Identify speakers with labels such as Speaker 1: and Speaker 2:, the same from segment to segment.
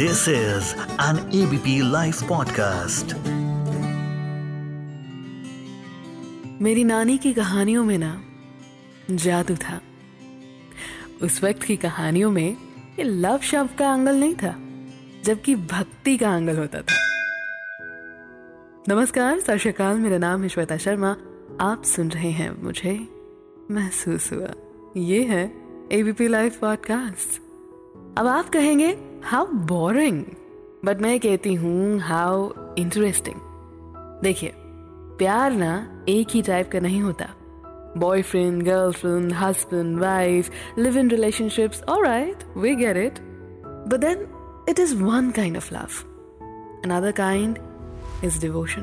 Speaker 1: This is an ABP Life podcast.
Speaker 2: मेरी नानी की कहानियों में ना जादू था। उस वक्त की कहानियों में ये लव शब्द का एंगल नहीं था, जबकि भक्ति का एंगल होता था। नमस्कार, सत मेरा नाम है श्वेता शर्मा। आप सुन रहे हैं मुझे महसूस हुआ। ये है एबीपी लाइव पॉडकास्ट अब आप कहेंगे हाउ बोरिंग बट मैं कहती हूँ हाउ इंटरेस्टिंग देखिए, प्यार ना एक ही टाइप का नहीं होता. Boyfriend girlfriend husband wife live in relationships alright we get it but then it is one kind of love another kind is devotion.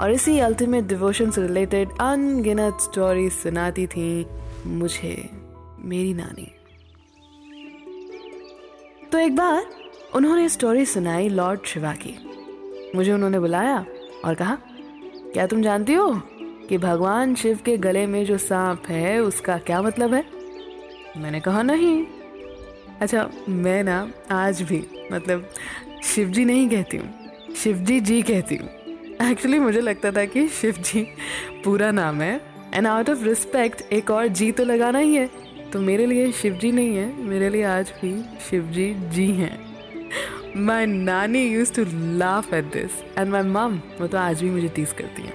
Speaker 2: और इसी अल्टीमेट डिवोशन से रिलेटेड अनगिनत स्टोरी सुनाती थी मुझे, मेरी नानी. तो एक बार उन्होंने स्टोरी सुनाई लॉर्ड शिवा की। मुझे उन्होंने बुलाया और कहा, क्या तुम जानती हो कि भगवान शिव के गले में जो सांप है, उसका क्या मतलब है? मैंने कहा, नहीं। अच्छा मैं ना आज भी मतलब शिव जी नहीं कहती हूँ शिव जी जी कहती हूँ। एक्चुअली मुझे लगता था कि शिव जी पूरा नाम है। एंड आउट ऑफ़ रिस्पेक्ट एक और जी तो लगाना ही है। तो मेरे लिए शिव जी नहीं है मेरे लिए आज भी शिव जी जी हैं। My nani use to laugh at this and my mom वो तो आज भी मुझे तीस करती हैं।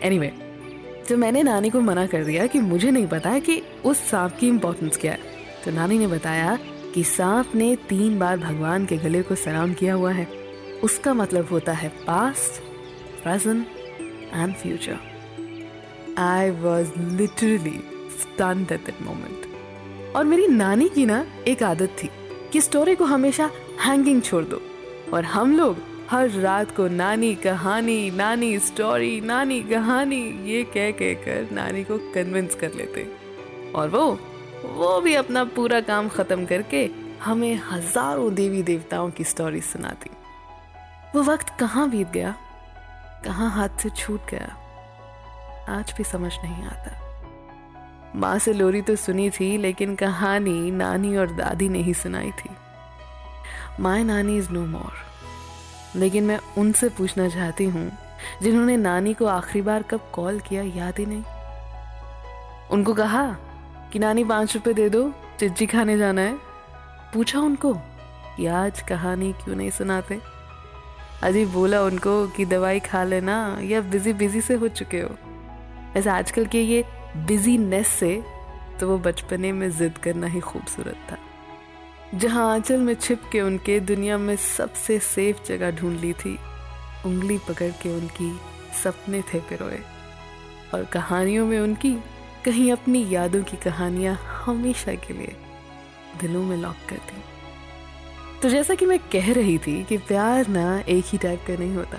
Speaker 2: एनी anyway, तो मैंने नानी को मना कर दिया कि मुझे नहीं पता कि उस सांप की इम्पोर्टेंस क्या है। तो नानी ने बताया कि सांप ने तीन बार भगवान के गले को सलाम किया हुआ है। उसका मतलब होता है past present and future I was literally stunned at that moment. और मेरी नानी की ना एक आदत थी कि स्टोरी को हमेशा हैंगिंग छोड़ दो। और हम लोग हर रात को नानी कहानी, नानी स्टोरी नानी कहानी, ये कह कह कर नानी को कन्विंस कर लेते। और वो वो भी अपना पूरा काम खत्म करके हमें हज़ारों देवी देवताओं की स्टोरी सुनाती। वो वक्त कहाँ बीत गया? कहाँ हाथ से छूट गया? आज भी समझ नहीं आता। माँ से लोरी तो सुनी थी, लेकिन कहानी नानी और दादी ने ही सुनाई थी। माई नानी इज़ नो मोर लेकिन मैं उनसे पूछना चाहती हूँ, जिन्होंने नानी को आखिरी बार कब कॉल किया याद ही नहीं। उनको कहा कि, नानी, पाँच रुपए दे दो, चिज्जी खाने जाना है। पूछा उनको कि, आज कहानी क्यों नहीं सुनाते? अजीब बोला उनको कि, दवाई खा लेना, या बिज़ी बिज़ी से हो चुके हो। ऐसे आजकल के ये बिजीनेस से तो वो बचपने में जिद करना ही खूबसूरत था। जहाँ आंचल में छिप के उनके दुनिया में सबसे सेफ़ जगह ढूंढ ली थी, उंगली पकड़ के उनकी सपने थे पिरोए। और कहानियों में उनकी, कहीं अपनी यादों की कहानियाँ हमेशा के लिए दिलों में लॉक कर दी। तो जैसा कि मैं कह रही थी कि प्यार ना एक ही टाइप का नहीं होता,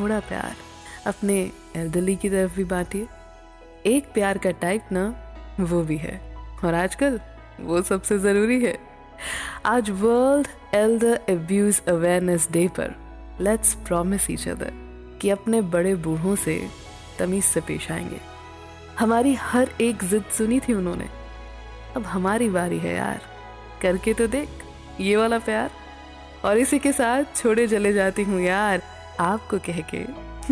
Speaker 2: थोड़ा प्यार अपने एल्डरली की तरफ़ भी बांटिए। एक प्यार का टाइप ना, वो भी है। और आजकल वो सबसे ज़रूरी है। आज World Elder Abuse Awareness Day पर लेट्स प्रॉमिस ईच अदर कि अपने बड़े बूढ़ों से तमीज से पेश आएँगे। हमारी हर एक जिद सुनी थी उन्होंने। अब हमारी बारी है यार, करके तो देख, ये वाला प्यार। और इसी के साथ छोड़े चले जाती हूँ यार, आपको कह के।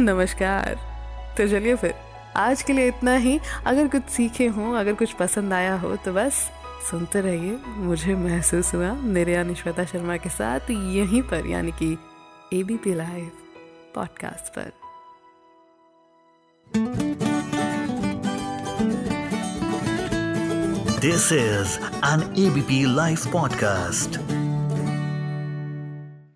Speaker 2: नमस्कार। तो चलिए फिर। आज के लिए इतना ही। अगर कुछ सीखे हो, अगर कुछ पसंद आया हो तो बस सुनते रहिए। मुझे महसूस हुआ मेरे यानी श्वेता शर्मा के साथ यहीं पर, यानी कि A B P live podcast पर।
Speaker 1: This is an ABP live podcast.